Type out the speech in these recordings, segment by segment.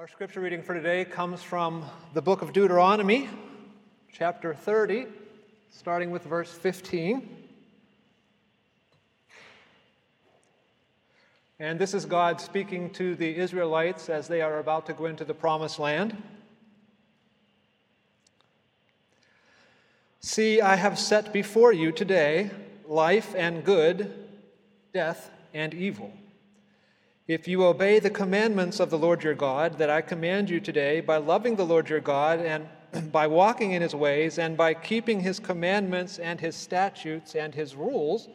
Our scripture reading for today comes from the book of Deuteronomy, chapter 30, starting with verse 15. And this is God speaking to the Israelites as they are about to go into the promised land. See, I have set before you today life and good, death and evil. If you obey the commandments of the Lord your God that I command you today by loving the Lord your God and by walking in his ways and by keeping his commandments and his statutes and his rules,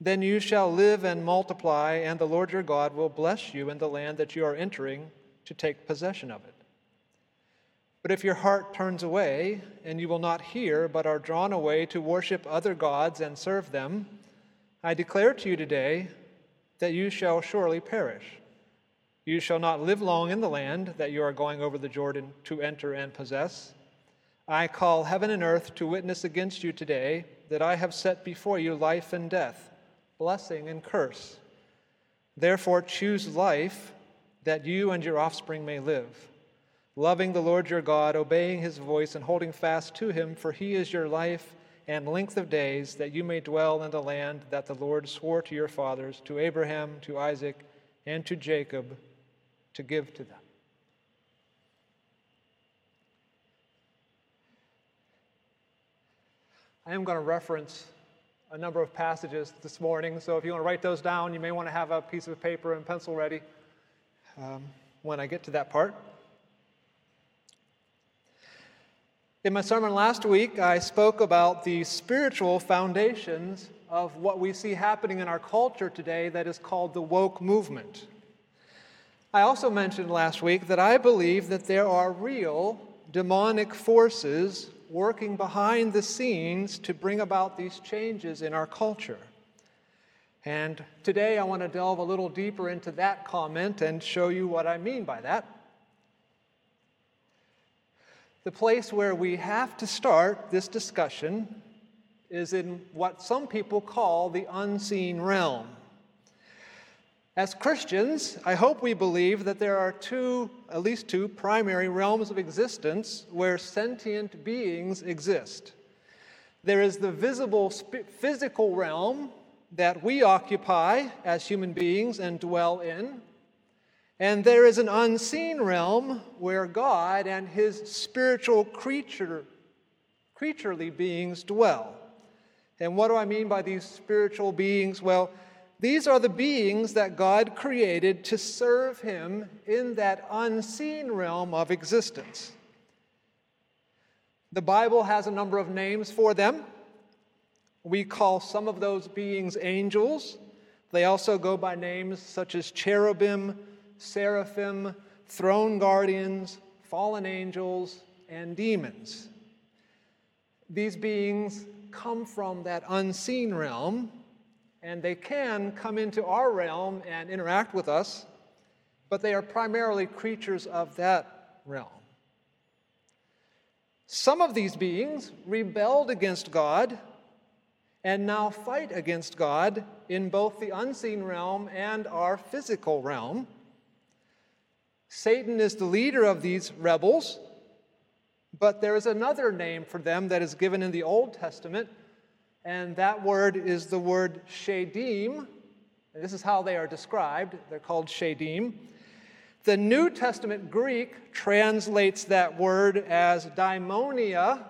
then you shall live and multiply, and the Lord your God will bless you in the land that you are entering to take possession of it. But if your heart turns away, and you will not hear, but are drawn away to worship other gods and serve them, I declare to you today that you shall surely perish. You shall not live long in the land that you are going over the Jordan to enter and possess. I call heaven and earth to witness against you today that I have set before you life and death blessing and curse. Therefore, choose life that you and your offspring may live, loving the Lord your God, obeying his voice, and holding fast to him, for he is your life and length of days, that you may dwell in the land that the Lord swore to your fathers, to Abraham, to Isaac, and to Jacob, to give to them. I am going to reference a number of passages this morning. So if you want to write those down, you may want to have a piece of paper and pencil ready um, when I get to that part. In my sermon last week, I spoke about the spiritual foundations of what we see happening in our culture today that is called the woke movement. I also mentioned last week that I believe that there are real demonic forces working behind the scenes to bring about these changes in our culture. And today I want to delve a little deeper into that comment and show you what I mean by that. The place where we have to start this discussion is in what some people call the unseen realm. As Christians, I hope we believe that there are two, at least two, primary realms of existence where sentient beings exist. There is the visible physical realm that we occupy as human beings and dwell in. And there is an unseen realm where God and his spiritual creature, creaturely beings dwell. And what do I mean by these spiritual beings? Well, these are the beings that God created to serve Him in that unseen realm of existence. The Bible has a number of names for them. We call some of those beings angels. They also go by names such as cherubim, seraphim, throne guardians, fallen angels, and demons. These beings come from that unseen realm and they can come into our realm and interact with us, but they are primarily creatures of that realm. Some of these beings rebelled against God and now fight against God in both the unseen realm and our physical realm. Satan is the leader of these rebels, but there is another name for them that is given in the Old Testament and that word is the word shadim. This is how they are described. They're called shadim. The New Testament Greek translates that word as daimonia.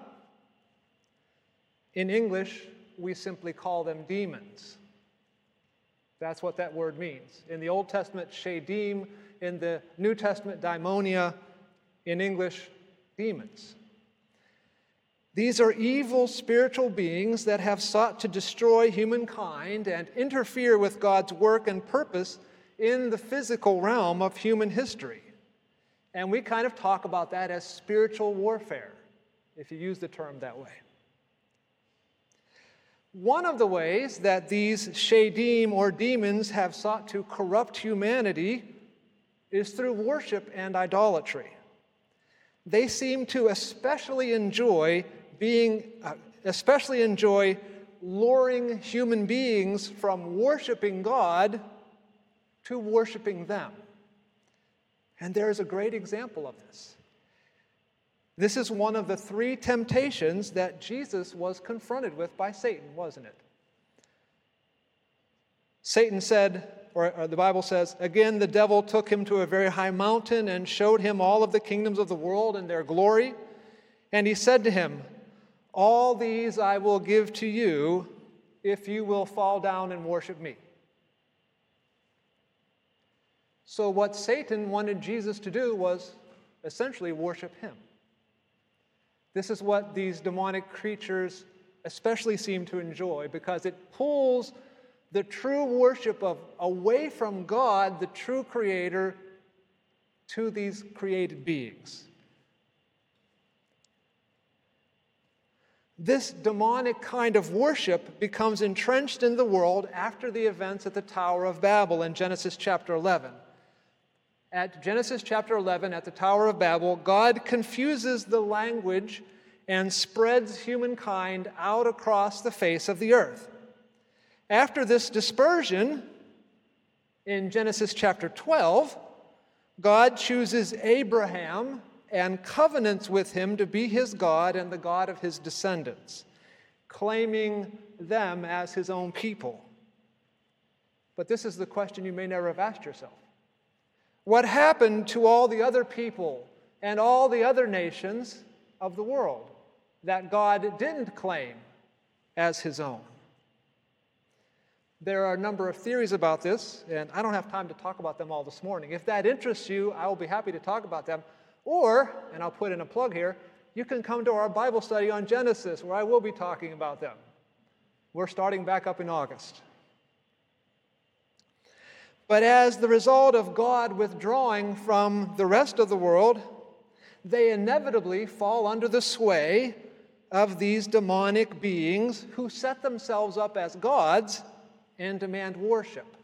In English, we simply call them demons. That's what that word means. In the Old Testament, shadim. In the New Testament, daimonia. In English, demons. These are evil spiritual beings that have sought to destroy humankind and interfere with God's work and purpose in the physical realm of human history. And we kind of talk about that as spiritual warfare, if you use the term that way. One of the ways that these shadim or demons have sought to corrupt humanity is through worship and idolatry. They seem to especially enjoy being, uh, especially enjoy luring human beings from worshiping God to worshiping them. And there is a great example of this. This is one of the three temptations that Jesus was confronted with by Satan, wasn't it? Satan said, or, or, the Bible says, again, the devil took him to a very high mountain and showed him all of the kingdoms of the world and their glory. And he said to him, All these I will give to you if you will fall down and worship me. So, what Satan wanted Jesus to do was essentially worship him. This is what these demonic creatures especially seem to enjoy because it pulls the true worship of away from God, the true creator, to these created beings. This demonic kind of worship becomes entrenched in the world after the events at the Tower of Babel in Genesis chapter 11 at Genesis chapter 11, at the Tower of Babel, God confuses the language and spreads humankind out across the face of the earth. After this dispersion, in Genesis chapter 12, God chooses Abraham and covenants with him to be his God and the God of his descendants, claiming them as his own people. But this is the question you may never have asked yourself what happened to all the other people and all the other nations of the world that God didn't claim as his own? There are a number of theories about this, and I don't have time to talk about them all this morning. If that interests you, I will be happy to talk about them. Or, and I'll put in a plug here, you can come to our Bible study on Genesis, where I will be talking about them. We're starting back up in August. But as the result of God withdrawing from the rest of the world, they inevitably fall under the sway of these demonic beings who set themselves up as gods and demand worship.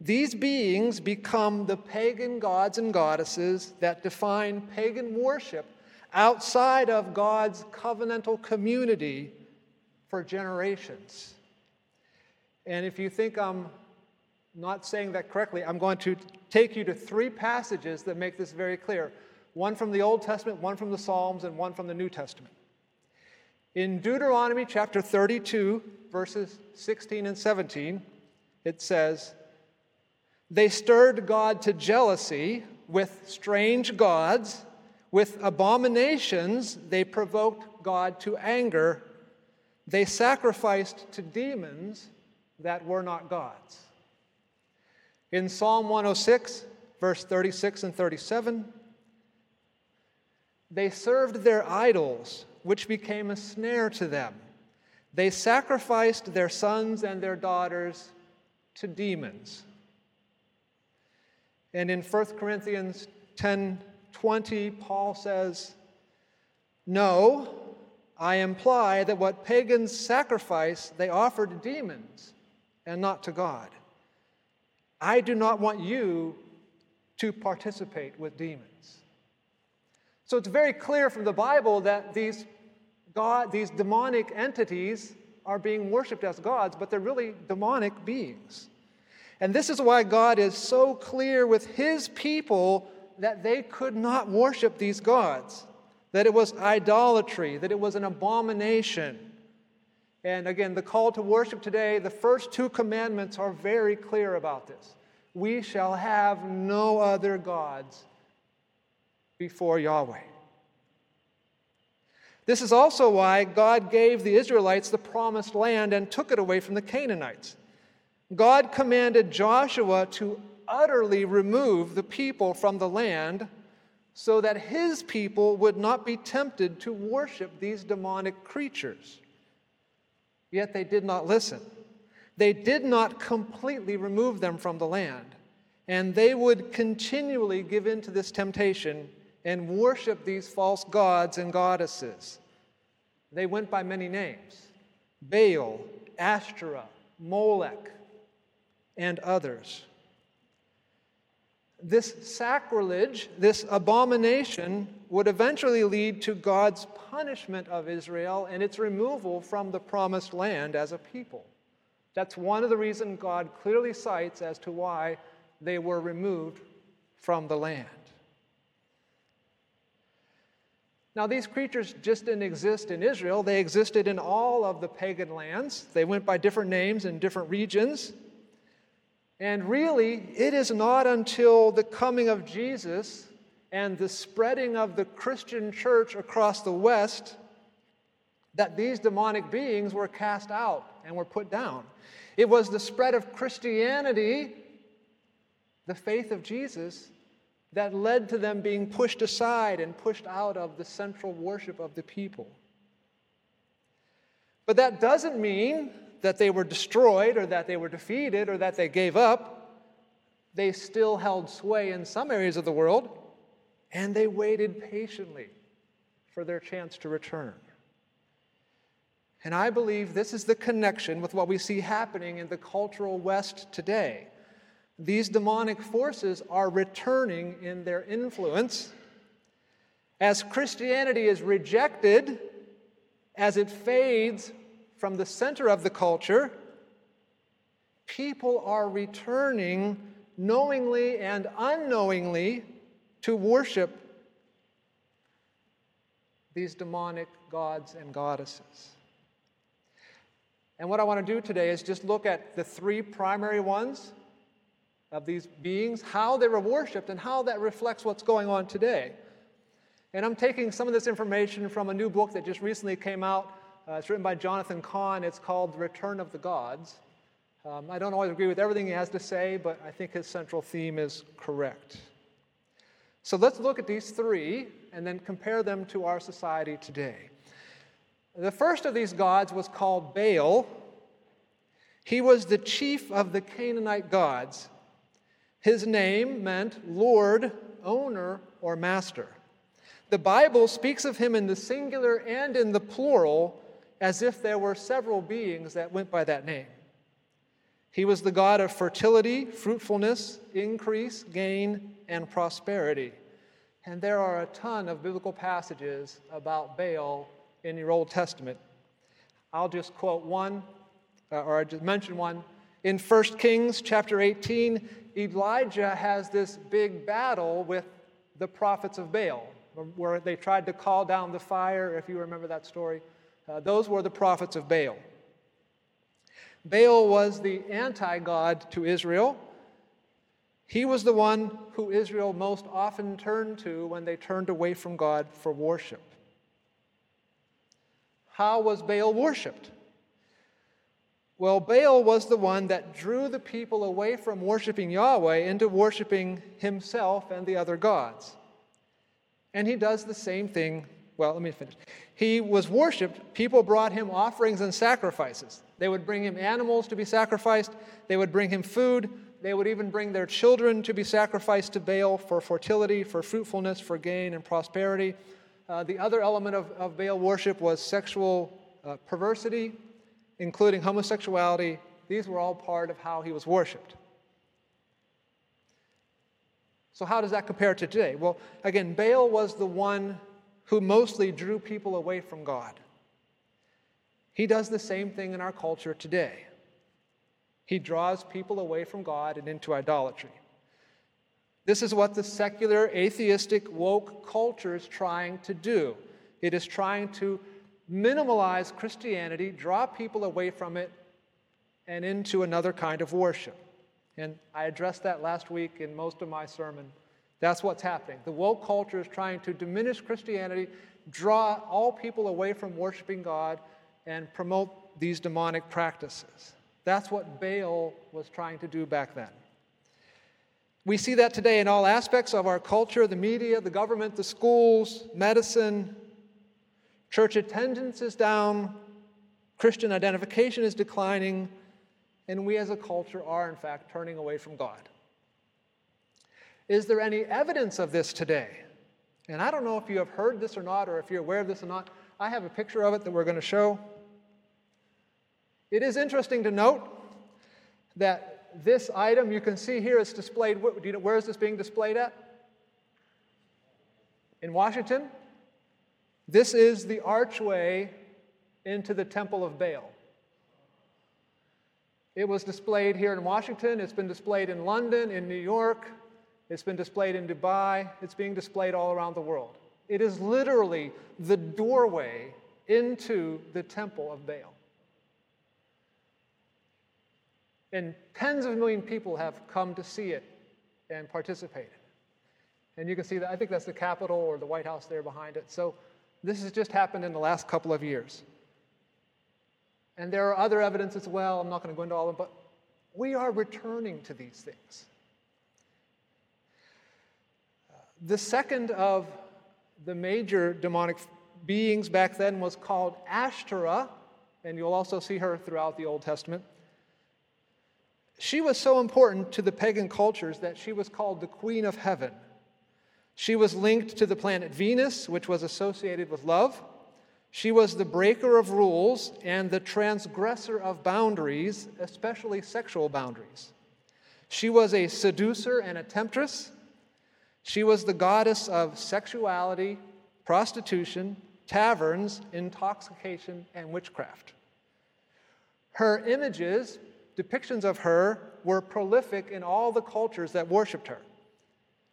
These beings become the pagan gods and goddesses that define pagan worship outside of God's covenantal community for generations. And if you think I'm not saying that correctly, I'm going to take you to three passages that make this very clear one from the Old Testament, one from the Psalms, and one from the New Testament. In Deuteronomy chapter 32, verses 16 and 17, it says, They stirred God to jealousy with strange gods, with abominations, they provoked God to anger. They sacrificed to demons that were not gods. In Psalm 106, verse 36 and 37, they served their idols, which became a snare to them. They sacrificed their sons and their daughters to demons. And in 1 Corinthians 10 20, Paul says, No, I imply that what pagans sacrifice, they offer to demons and not to God. I do not want you to participate with demons. So it's very clear from the Bible that these God, these demonic entities are being worshiped as gods, but they're really demonic beings. And this is why God is so clear with his people that they could not worship these gods, that it was idolatry, that it was an abomination. And again, the call to worship today, the first two commandments are very clear about this. We shall have no other gods before Yahweh. This is also why God gave the Israelites the promised land and took it away from the Canaanites. God commanded Joshua to utterly remove the people from the land so that his people would not be tempted to worship these demonic creatures. Yet they did not listen. They did not completely remove them from the land, and they would continually give in to this temptation and worship these false gods and goddesses. They went by many names Baal, Ashtoreth, Molech, and others. This sacrilege, this abomination, would eventually lead to God's punishment of Israel and its removal from the promised land as a people. That's one of the reasons God clearly cites as to why they were removed from the land. Now, these creatures just didn't exist in Israel, they existed in all of the pagan lands. They went by different names in different regions. And really, it is not until the coming of Jesus and the spreading of the Christian church across the West that these demonic beings were cast out and were put down. It was the spread of Christianity, the faith of Jesus, that led to them being pushed aside and pushed out of the central worship of the people. But that doesn't mean that they were destroyed or that they were defeated or that they gave up. They still held sway in some areas of the world, and they waited patiently for their chance to return. And I believe this is the connection with what we see happening in the cultural West today. These demonic forces are returning in their influence. As Christianity is rejected, as it fades from the center of the culture, people are returning knowingly and unknowingly to worship these demonic gods and goddesses. And what I want to do today is just look at the three primary ones of these beings, how they were worshiped, and how that reflects what's going on today. And I'm taking some of this information from a new book that just recently came out. Uh, it's written by Jonathan Cahn. It's called The Return of the Gods. Um, I don't always agree with everything he has to say, but I think his central theme is correct. So let's look at these three and then compare them to our society today. The first of these gods was called Baal. He was the chief of the Canaanite gods. His name meant Lord, owner, or master. The Bible speaks of him in the singular and in the plural as if there were several beings that went by that name. He was the God of fertility, fruitfulness, increase, gain, and prosperity. And there are a ton of biblical passages about Baal in your Old Testament. I'll just quote one, uh, or I just mention one. In 1 Kings chapter 18, Elijah has this big battle with the prophets of Baal, where they tried to call down the fire, if you remember that story. Uh, those were the prophets of Baal. Baal was the anti God to Israel. He was the one who Israel most often turned to when they turned away from God for worship. How was Baal worshiped? Well, Baal was the one that drew the people away from worshiping Yahweh into worshiping himself and the other gods. And he does the same thing. Well, let me finish. He was worshiped. People brought him offerings and sacrifices. They would bring him animals to be sacrificed, they would bring him food, they would even bring their children to be sacrificed to Baal for fertility, for fruitfulness, for gain and prosperity. Uh, the other element of, of Baal worship was sexual uh, perversity including homosexuality, these were all part of how he was worshiped. So, how does that compare to today? Well, again, Baal was the one who mostly drew people away from God. He does the same thing in our culture today. He draws people away from God and into idolatry. This is what the secular, atheistic, woke culture is trying to do. It is trying to minimalize Christianity, draw people away from it, and into another kind of worship. And I addressed that last week in most of my sermon. That's what's happening. The woke culture is trying to diminish Christianity, draw all people away from worshiping God, and promote these demonic practices. That's what Baal was trying to do back then. We see that today in all aspects of our culture the media, the government, the schools, medicine, Church attendance is down, Christian identification is declining, and we as a culture are, in fact, turning away from God. Is there any evidence of this today? And I don't know if you have heard this or not, or if you're aware of this or not. I have a picture of it that we're going to show. It is interesting to note that this item you can see here is displayed. Where is this being displayed at? In Washington? This is the archway into the Temple of Baal. It was displayed here in Washington, it's been displayed in London, in New York, It's been displayed in Dubai. It's being displayed all around the world. It is literally the doorway into the temple of Baal. And tens of million people have come to see it and participated. And you can see that, I think that's the Capitol or the White House there behind it. So this has just happened in the last couple of years. And there are other evidence as well. I'm not going to go into all of them, but we are returning to these things. The second of the major demonic beings back then was called Ashtoreth, and you'll also see her throughout the Old Testament. She was so important to the pagan cultures that she was called the Queen of Heaven. She was linked to the planet Venus, which was associated with love. She was the breaker of rules and the transgressor of boundaries, especially sexual boundaries. She was a seducer and a temptress. She was the goddess of sexuality, prostitution, taverns, intoxication, and witchcraft. Her images, depictions of her, were prolific in all the cultures that worshiped her.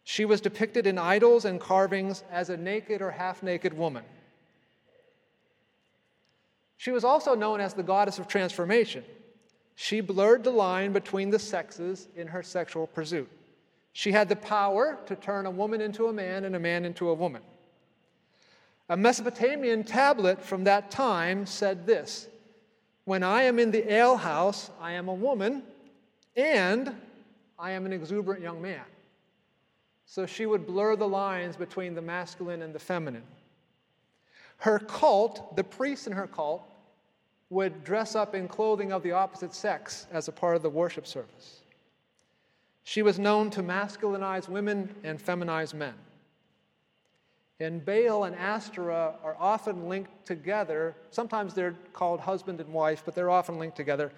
She was depicted in idols and carvings as a naked or half naked woman. She was also known as the goddess of transformation. She blurred the line between the sexes in her sexual pursuit. She had the power to turn a woman into a man and a man into a woman. A Mesopotamian tablet from that time said this When I am in the alehouse, I am a woman, and I am an exuberant young man. So she would blur the lines between the masculine and the feminine. Her cult, the priests in her cult, would dress up in clothing of the opposite sex as a part of the worship service. She was known to masculinize women and feminize men. And Baal and Ashtoreth are often linked together. Sometimes they're called husband and wife, but they're often linked together.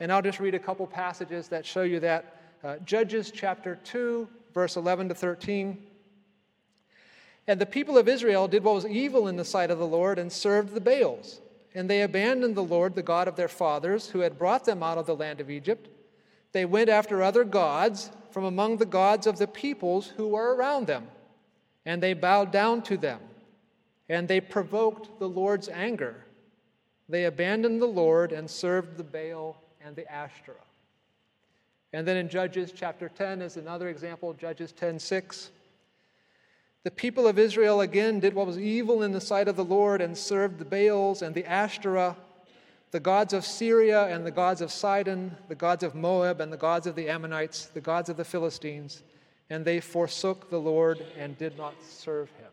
And I'll just read a couple passages that show you that. Uh, Judges chapter 2, verse 11 to 13. And the people of Israel did what was evil in the sight of the Lord and served the Baals. And they abandoned the Lord, the God of their fathers, who had brought them out of the land of Egypt. They went after other gods from among the gods of the peoples who were around them, and they bowed down to them, and they provoked the Lord's anger. They abandoned the Lord and served the Baal and the Ashtoreth. And then in Judges chapter 10 is another example, Judges 10 6. The people of Israel again did what was evil in the sight of the Lord and served the Baals and the Ashtoreth, the gods of Syria and the gods of Sidon, the gods of Moab and the gods of the Ammonites, the gods of the Philistines, and they forsook the Lord and did not serve him.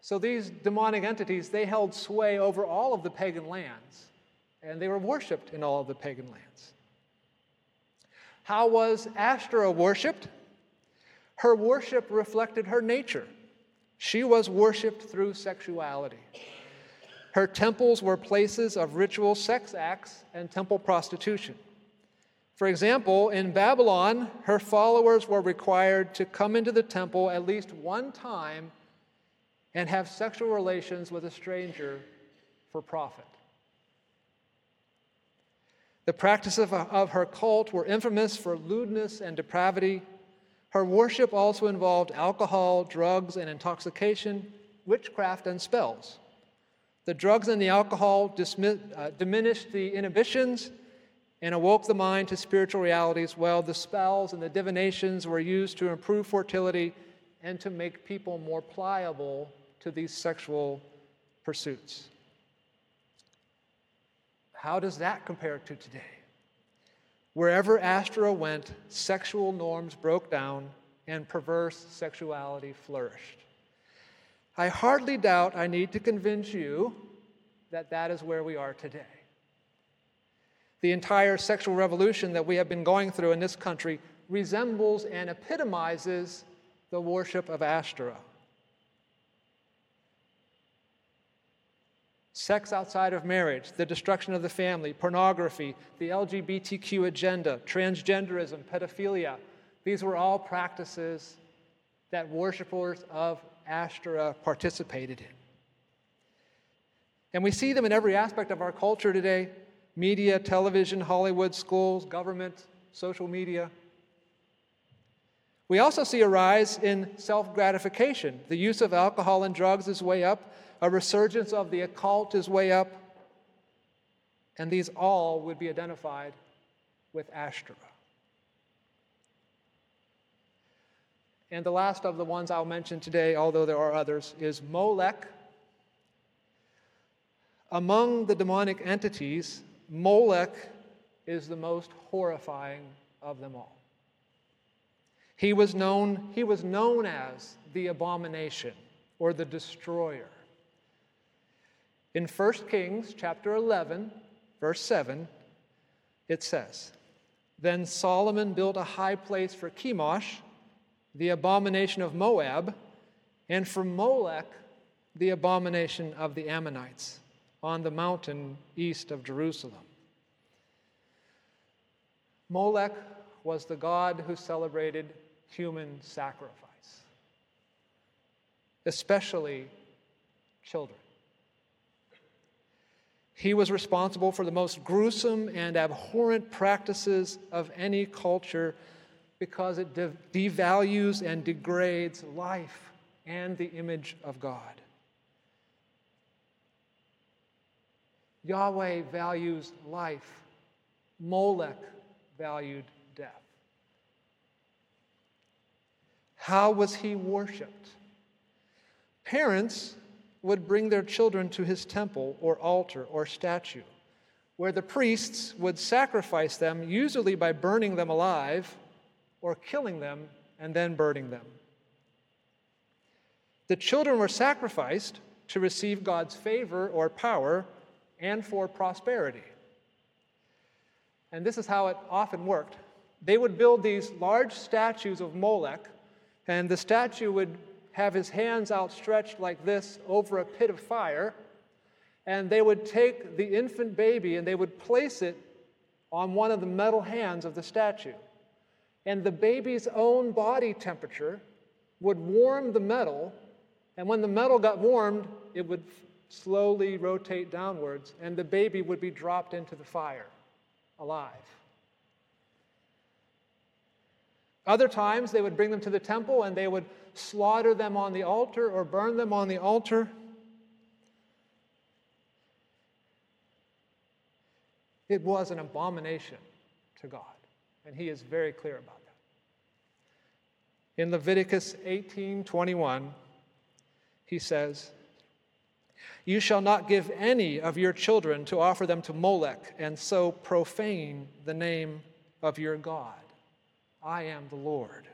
So these demonic entities, they held sway over all of the pagan lands, and they were worshiped in all of the pagan lands. How was Ashtoreth worshiped? Her worship reflected her nature. She was worshiped through sexuality. Her temples were places of ritual sex acts and temple prostitution. For example, in Babylon, her followers were required to come into the temple at least one time and have sexual relations with a stranger for profit. The practices of, her cult were infamous for lewdness and depravity. Her worship also involved alcohol, drugs, and intoxication, witchcraft, and spells. The drugs and the alcohol uh, diminished the inhibitions and awoke the mind to spiritual realities, while the spells and the divinations were used to improve fertility and to make people more pliable to these sexual pursuits. How does that compare to today? Wherever Ashtoreth went, sexual norms broke down and perverse sexuality flourished. I hardly doubt I need to convince you that that is where we are today. The entire sexual revolution that we have been going through in this country resembles and epitomizes the worship of Ashtoreth. Sex outside of marriage, the destruction of the family, pornography, the LGBTQ agenda, transgenderism, pedophilia. These were all practices that worshipers of Ashtoreth participated in. And we see them in every aspect of our culture today media, television, Hollywood, schools, government, social media. We also see a rise in self gratification. The use of alcohol and drugs is way up, a resurgence of the occult is way up, and these all would be identified with Ashtoreth. And the last of the ones I'll mention today, although there are others, is Molech. Among the demonic entities, Molech is the most horrifying of them all. He was known, he was known as the abomination or the destroyer. In 1 Kings chapter 11, verse 7, it says, Then Solomon built a high place for Chemosh, the abomination of Moab, and for Molech, the abomination of the Ammonites, on the mountain east of Jerusalem. Molech was the god who celebrated human sacrifice, especially children. He was responsible for the most gruesome and abhorrent practices of any culture because it de- devalues and degrades life and the image of God. Yahweh values life, Molech valued death. How was he worshiped? Parents would bring their children to his temple or altar or statue, where the priests would sacrifice them, usually by burning them alive or killing them and then burning them. The children were sacrificed to receive God's favor or power and for prosperity. And this is how it often worked. They would build these large statues of Molech and the statue would have his hands outstretched like this over a pit of fire. And they would take the infant baby and they would place it on one of the metal hands of the statue. And the baby's own body temperature would warm the metal. And when the metal got warmed, it would slowly rotate downwards, and the baby would be dropped into the fire alive. Other times, they would bring them to the temple and they would slaughter them on the altar or burn them on the altar. It was an abomination to God, and he is very clear about that. In Leviticus 18:21, he says, "You shall not give any of your children to offer them to Molech and so profane the name of your God." I am the Lord.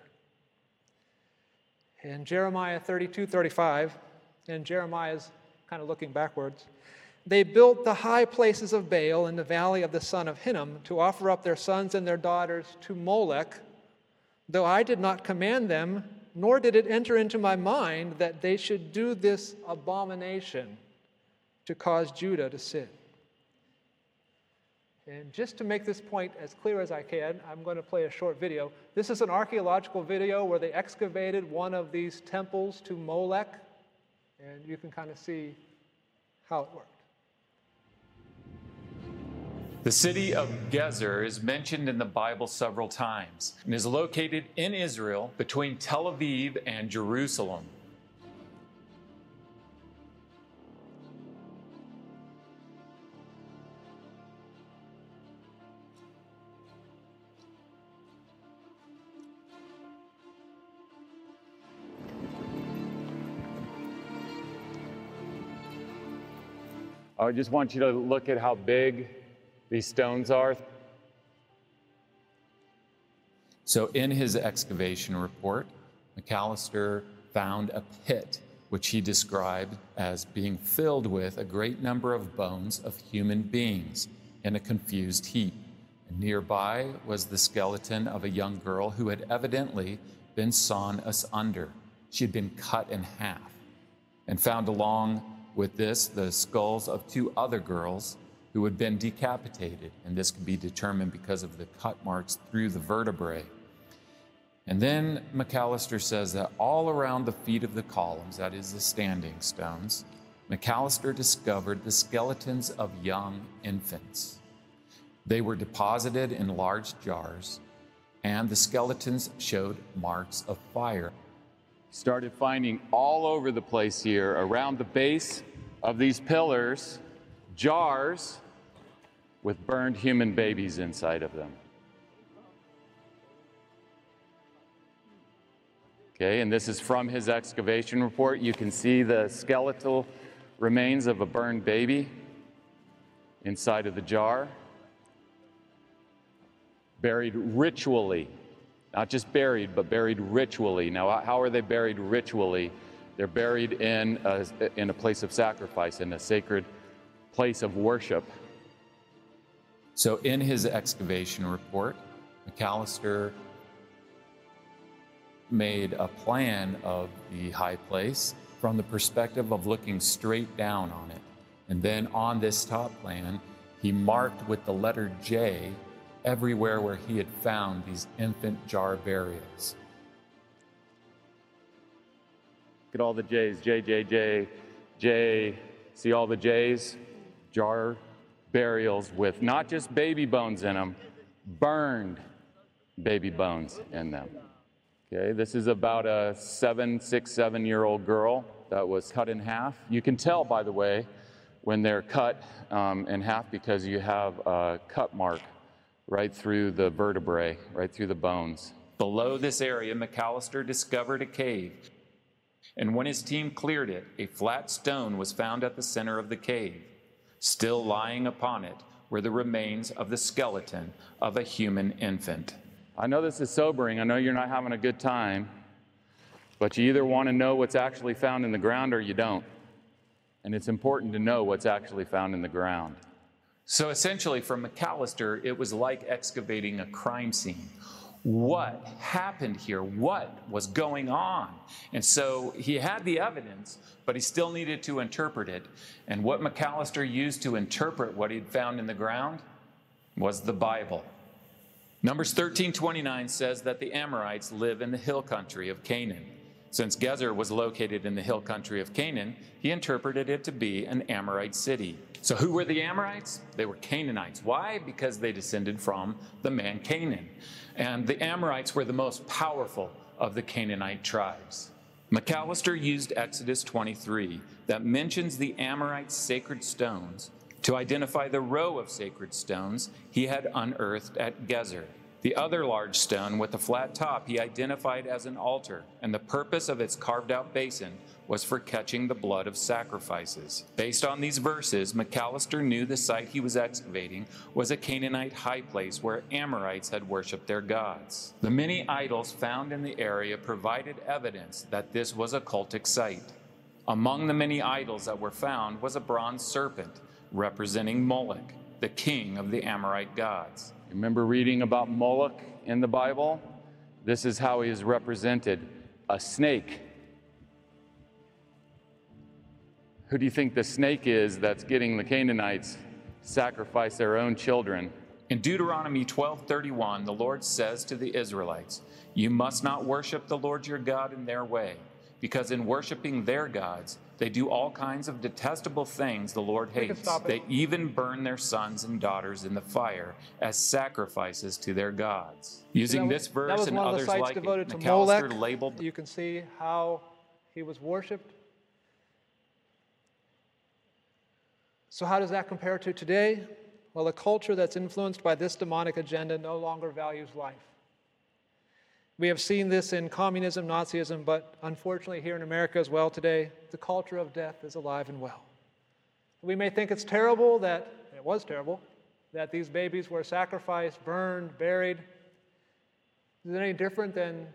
In Jeremiah 32 35, and Jeremiah's kind of looking backwards, they built the high places of Baal in the valley of the son of Hinnom to offer up their sons and their daughters to Molech, though I did not command them, nor did it enter into my mind that they should do this abomination to cause Judah to sin. And just to make this point as clear as I can, I'm going to play a short video. This is an archaeological video where they excavated one of these temples to Molech, and you can kind of see how it worked. The city of Gezer is mentioned in the Bible several times and is located in Israel between Tel Aviv and Jerusalem. I just want you to look at how big these stones are. So, in his excavation report, Macalister found a pit which he described as being filled with a great number of bones of human beings in a confused heap. And nearby was the skeleton of a young girl who had evidently been sawn asunder. She had been cut in half and found along with this the skulls of two other girls who had been decapitated, and this could be determined because of the cut marks through the vertebrae. And then Macalister says that all around the feet of the columns, that is the standing stones, Macalister discovered the skeletons of young infants. They were deposited in large jars, and the skeletons showed marks of fire. Started finding all over the place here around the base of these pillars jars with burned human babies inside of them. Okay, and this is from his excavation report. You can see the skeletal remains of a burned baby inside of the jar, buried ritually. Not just buried, but buried ritually. Now, how are they buried ritually? They're buried in a, in a place of sacrifice, in a sacred place of worship. So, in his excavation report, Macalister made a plan of the high place from the perspective of looking straight down on it. And then on this top plan, he marked with the letter J everywhere where he had found these infant jar burials. Look at all the J's J, J, J, J. See all the J's? Jar burials with not just baby bones in them, burned baby bones in them. Okay, this is about a seven, six, seven year old girl that was cut in half. You can tell, by the way, when they're cut um, in half because you have a cut mark right through the vertebrae, right through the bones. Below this area, Macalister discovered a cave. And when his team cleared it, a flat stone was found at the center of the cave. Still lying upon it were the remains of the skeleton of a human infant. I know this is sobering. I know you're not having a good time, but you either want to know what's actually found in the ground or you don't. And it's important to know what's actually found in the ground. So essentially, for Macalister, it was like excavating a crime scene. What happened here? What was going on? And so he had the evidence, but he still needed to interpret it. And what Macalister used to interpret what he'd found in the ground was the Bible. Numbers 13:29 says that the Amorites live in the hill country of Canaan. Since Gezer was located in the hill country of Canaan, he interpreted it to be an Amorite city. So who were the Amorites? They were Canaanites. Why? Because they descended from the man Canaan. And the Amorites were the most powerful of the Canaanite tribes. Macalister used Exodus 23 that mentions the Amorites' sacred stones to identify the row of sacred stones he had unearthed at Gezer. The other large stone with a flat top he identified as an altar, and the purpose of its carved out basin was for catching the blood of sacrifices. Based on these verses, Macalister knew the site he was excavating was a Canaanite high place where Amorites had worshiped their gods. The many idols found in the area provided evidence that this was a cultic site. Among the many idols that were found was a bronze serpent representing Moloch, the king of the Amorite gods. Remember reading about Moloch in the Bible? This is how he is represented a snake. Who do you think the snake is that's getting the Canaanites sacrifice their own children? In Deuteronomy 12:31, the Lord says to the Israelites, "You must not worship the Lord your God in their way, because in worshiping their gods, they do all kinds of detestable things the Lord hates. They even burn their sons and daughters in the fire as sacrifices to their gods. Using this verse and others like it, Macalister labeled. You can see how he was worshipped. So, how does that compare to today? Well, a culture that's influenced by this demonic agenda no longer values life. We have seen this in communism, Nazism, but unfortunately here in America as well today, the culture of death is alive and well. We may think it's terrible that, it was terrible, that these babies were sacrificed, burned, buried. Is it any different than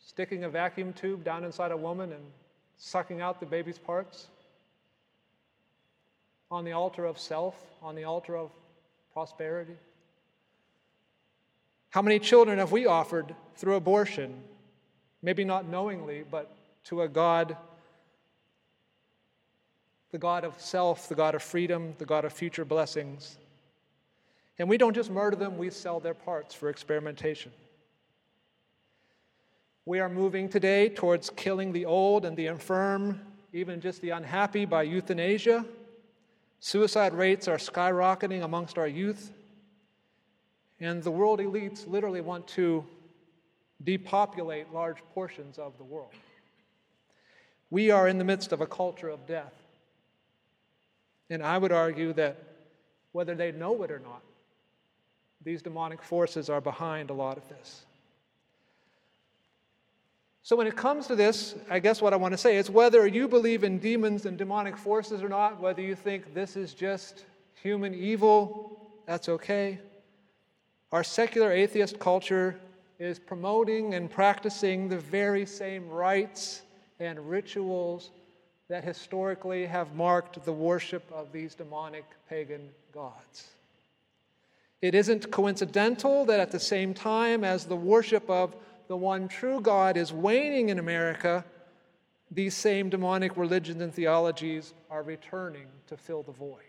sticking a vacuum tube down inside a woman and sucking out the baby's parts? On the altar of self, on the altar of prosperity? How many children have we offered through abortion? Maybe not knowingly, but to a God, the God of self, the God of freedom, the God of future blessings. And we don't just murder them, we sell their parts for experimentation. We are moving today towards killing the old and the infirm, even just the unhappy, by euthanasia. Suicide rates are skyrocketing amongst our youth. And the world elites literally want to depopulate large portions of the world. We are in the midst of a culture of death. And I would argue that whether they know it or not, these demonic forces are behind a lot of this. So, when it comes to this, I guess what I want to say is whether you believe in demons and demonic forces or not, whether you think this is just human evil, that's okay. Our secular atheist culture is promoting and practicing the very same rites and rituals that historically have marked the worship of these demonic pagan gods. It isn't coincidental that at the same time as the worship of the one true God is waning in America, these same demonic religions and theologies are returning to fill the void.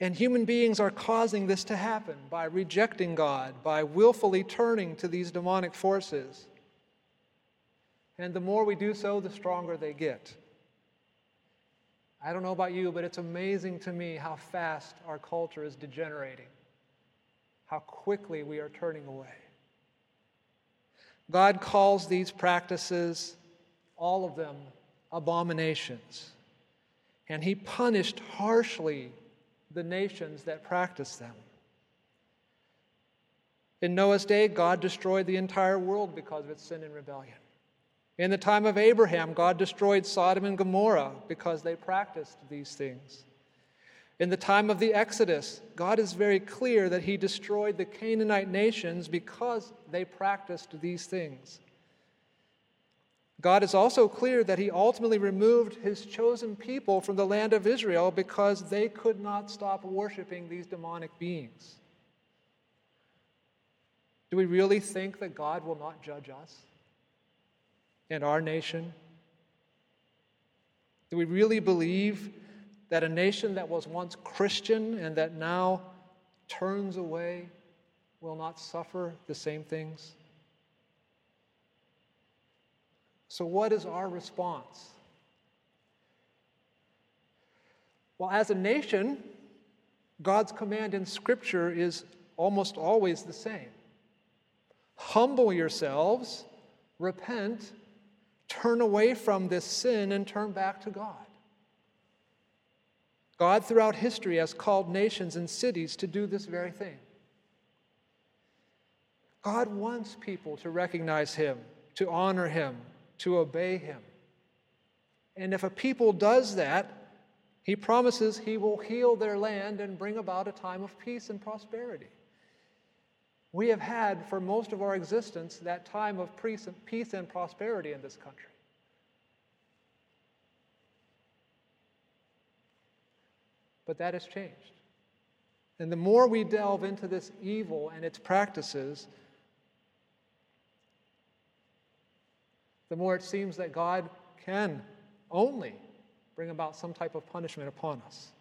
And human beings are causing this to happen by rejecting God, by willfully turning to these demonic forces. And the more we do so, the stronger they get. I don't know about you, but it's amazing to me how fast our culture is degenerating how quickly we are turning away. God calls these practices, all of them, abominations. And he punished harshly the nations that practiced them. In Noah's day, God destroyed the entire world because of its sin and rebellion. In the time of Abraham, God destroyed Sodom and Gomorrah because they practiced these things. In the time of the Exodus, God is very clear that He destroyed the Canaanite nations because they practiced these things. God is also clear that He ultimately removed His chosen people from the land of Israel because they could not stop worshiping these demonic beings. Do we really think that God will not judge us and our nation? Do we really believe that a nation that was once Christian and that now turns away will not suffer the same things? So, what is our response? Well, as a nation, God's command in Scripture is almost always the same humble yourselves, repent, turn away from this sin, and turn back to God. God, throughout history, has called nations and cities to do this very thing. God wants people to recognize Him, to honor Him, to obey Him. And if a people does that, He promises He will heal their land and bring about a time of peace and prosperity. We have had, for most of our existence, that time of peace and prosperity in this country. But that has changed. And the more we delve into this evil and its practices, the more it seems that God can only bring about some type of punishment upon us.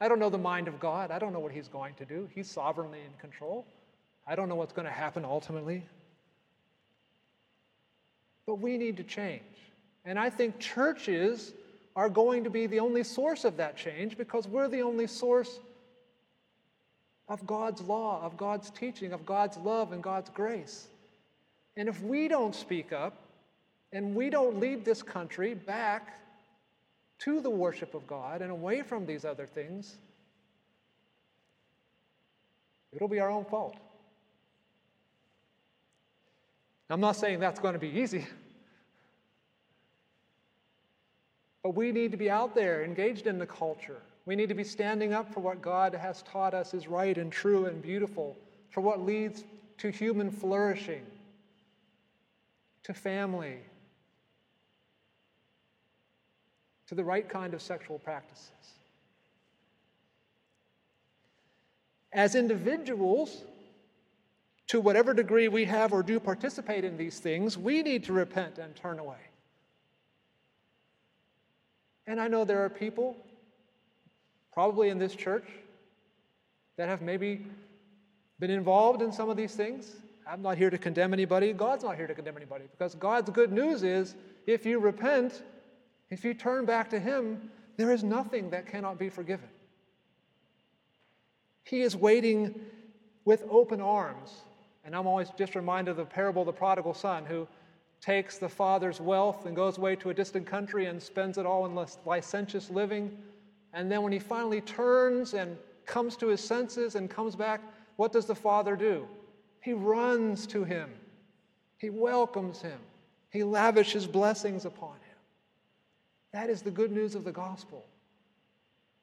I don't know the mind of God. I don't know what He's going to do. He's sovereignly in control. I don't know what's going to happen ultimately. But we need to change. And I think churches are going to be the only source of that change because we're the only source of God's law, of God's teaching, of God's love and God's grace. And if we don't speak up and we don't lead this country back to the worship of God and away from these other things, it'll be our own fault. I'm not saying that's going to be easy. But we need to be out there, engaged in the culture. We need to be standing up for what God has taught us is right and true and beautiful, for what leads to human flourishing, to family, to the right kind of sexual practices. As individuals, to whatever degree we have or do participate in these things, we need to repent and turn away. And I know there are people, probably in this church, that have maybe been involved in some of these things. I'm not here to condemn anybody. God's not here to condemn anybody because God's good news is if you repent, if you turn back to Him, there is nothing that cannot be forgiven. He is waiting with open arms. And I'm always just reminded of the parable of the prodigal son who takes the father's wealth and goes away to a distant country and spends it all in licentious living. And then when he finally turns and comes to his senses and comes back, what does the father do? He runs to him, he welcomes him, he lavishes blessings upon him. That is the good news of the gospel.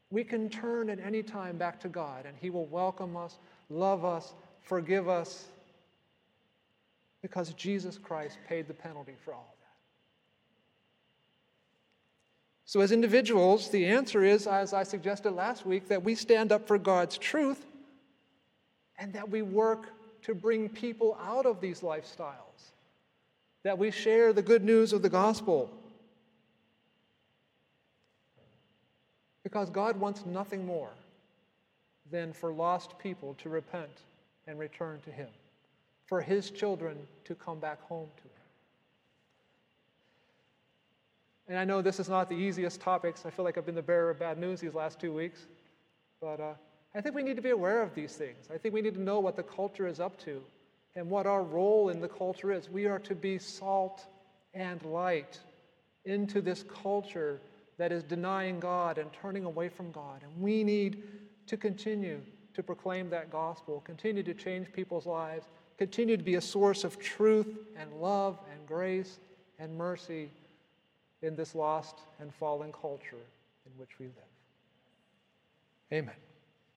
We can turn at any time back to God, and He will welcome us, love us, forgive us, because Jesus Christ paid the penalty for all of that. So, as individuals, the answer is, as I suggested last week, that we stand up for God's truth and that we work to bring people out of these lifestyles, that we share the good news of the gospel. Because God wants nothing more than for lost people to repent and return to Him for his children to come back home to him. And I know this is not the easiest topics. I feel like I've been the bearer of bad news these last two weeks. But uh, I think we need to be aware of these things. I think we need to know what the culture is up to and what our role in the culture is. We are to be salt and light into this culture that is denying God and turning away from God. And we need to continue to proclaim that gospel, continue to change people's lives, continue to be a source of truth and love and grace and mercy in this lost and fallen culture in which we live. Amen.